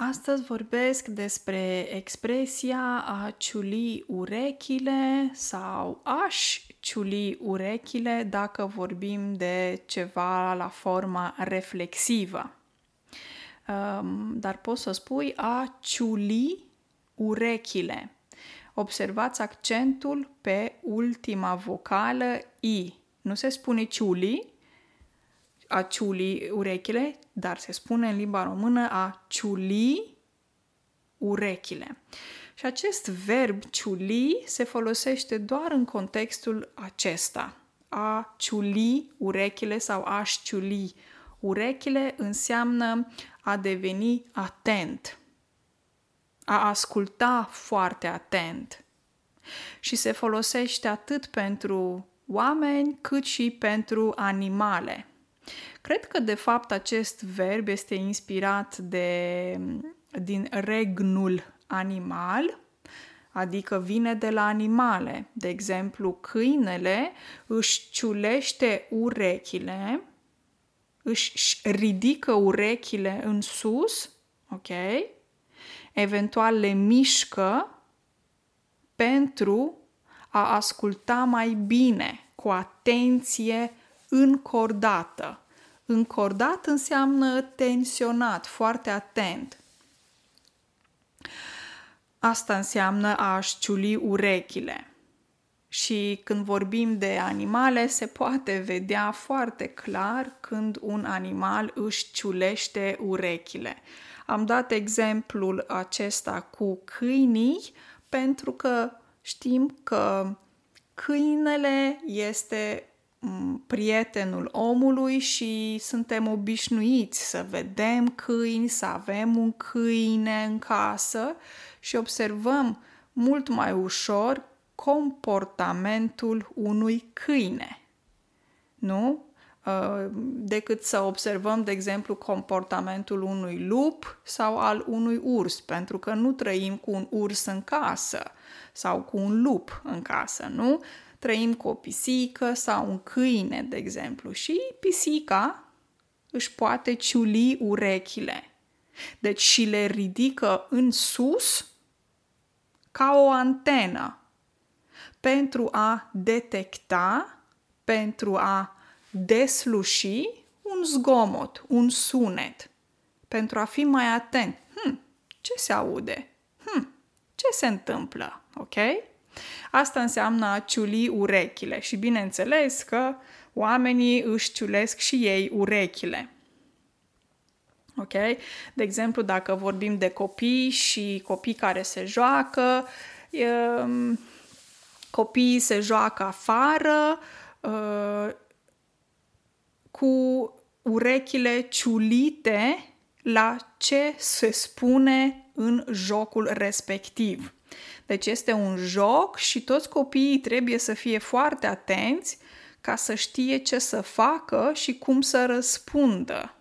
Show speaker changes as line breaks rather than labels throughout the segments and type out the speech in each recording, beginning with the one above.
Astăzi vorbesc despre expresia a ciuli urechile sau aș ciuli urechile dacă vorbim de ceva la forma reflexivă. Um, dar poți să spui a ciuli urechile. Observați accentul pe ultima vocală I. Nu se spune ciuli, a ciuli urechile, dar se spune în limba română a ciuli urechile. Și acest verb ciuli se folosește doar în contextul acesta. A ciuli urechile sau aș șciuli urechile înseamnă a deveni atent, a asculta foarte atent. Și se folosește atât pentru oameni cât și pentru animale. Cred că, de fapt, acest verb este inspirat de, din regnul animal, adică vine de la animale. De exemplu, câinele își ciulește urechile, își ridică urechile în sus, ok? Eventual le mișcă pentru a asculta mai bine, cu atenție încordată. Încordat înseamnă tensionat, foarte atent. Asta înseamnă a-și ciuli urechile. Și când vorbim de animale, se poate vedea foarte clar când un animal își ciulește urechile. Am dat exemplul acesta cu câinii pentru că știm că câinele este prietenul omului și suntem obișnuiți să vedem câini, să avem un câine în casă și observăm mult mai ușor comportamentul unui câine. Nu? Uh, decât să observăm, de exemplu, comportamentul unui lup sau al unui urs, pentru că nu trăim cu un urs în casă sau cu un lup în casă, nu? Trăim cu o pisică sau un câine, de exemplu, și pisica își poate ciuli urechile. Deci și le ridică în sus ca o antenă pentru a detecta, pentru a desluși un zgomot, un sunet, pentru a fi mai atent. Hm, ce se aude? Hm, ce se întâmplă? Ok? Asta înseamnă a ciuli urechile și bineînțeles că oamenii își ciulesc și ei urechile. Ok? De exemplu, dacă vorbim de copii și copii care se joacă, um, copiii se joacă afară uh, cu urechile ciulite la ce se spune în jocul respectiv. Deci este un joc și toți copiii trebuie să fie foarte atenți ca să știe ce să facă și cum să răspundă.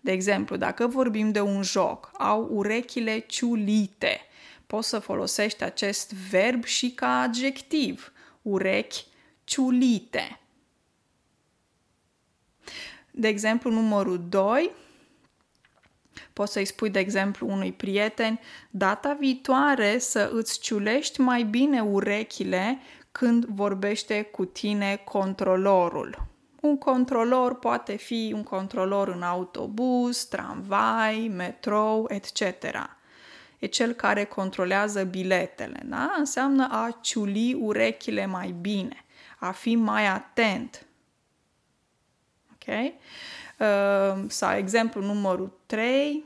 De exemplu, dacă vorbim de un joc, au urechile ciulite. Poți să folosești acest verb și ca adjectiv. Urechi ciulite. De exemplu, numărul 2, Poți să-i spui, de exemplu, unui prieten, data viitoare să îți ciulești mai bine urechile când vorbește cu tine controlorul. Un controlor poate fi un controlor în autobuz, tramvai, metrou, etc. E cel care controlează biletele, da? Înseamnă a ciuli urechile mai bine, a fi mai atent. Ok? Ehm, sau exemplu numărul 3,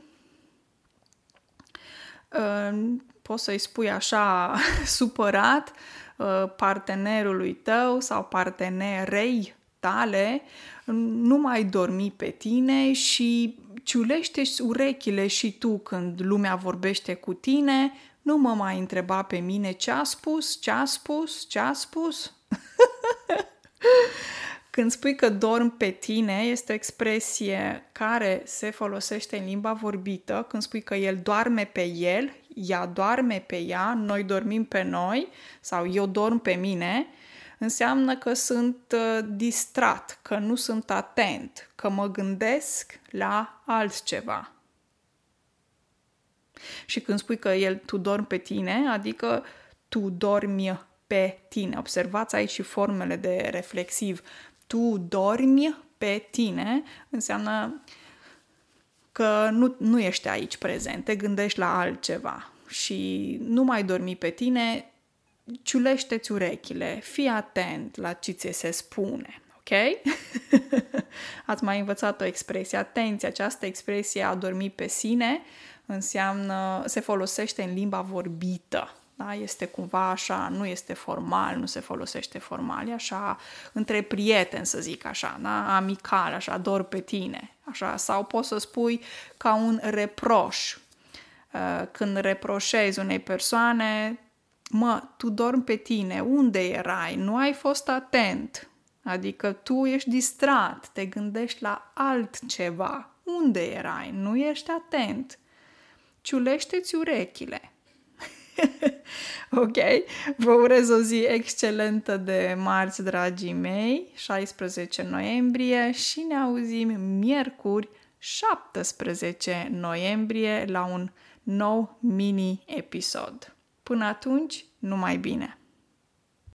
ehm, poți să-i spui așa supărat uh, partenerului tău sau partenerei tale, nu mai dormi pe tine și ciulește urechile și tu când lumea vorbește cu tine, nu mă mai întreba pe mine ce a spus, ce a spus, ce a spus. Când spui că dorm pe tine, este o expresie care se folosește în limba vorbită. Când spui că el doarme pe el, ea doarme pe ea, noi dormim pe noi sau eu dorm pe mine, înseamnă că sunt uh, distrat, că nu sunt atent, că mă gândesc la altceva. Și când spui că el tu dormi pe tine, adică tu dormi pe tine. Observați aici și formele de reflexiv. Tu dormi pe tine înseamnă că nu, nu ești aici prezent, te gândești la altceva și nu mai dormi pe tine, ciulește-ți urechile, fii atent la ce ți se spune, ok? Ați mai învățat o expresie. Atenție, această expresie a dormi pe sine înseamnă, se folosește în limba vorbită. Da? Este cumva așa, nu este formal, nu se folosește formal, e așa între prieteni, să zic așa, da? amical, așa, dor pe tine. Așa, sau poți să spui ca un reproș. Uh, când reproșezi unei persoane, mă, tu dormi pe tine, unde erai? Nu ai fost atent. Adică tu ești distrat, te gândești la altceva. Unde erai? Nu ești atent. Ciulește-ți urechile. ok? Vă urez o zi excelentă de marți, dragii mei, 16 noiembrie și ne auzim miercuri, 17 noiembrie, la un nou mini-episod. Până atunci, numai bine!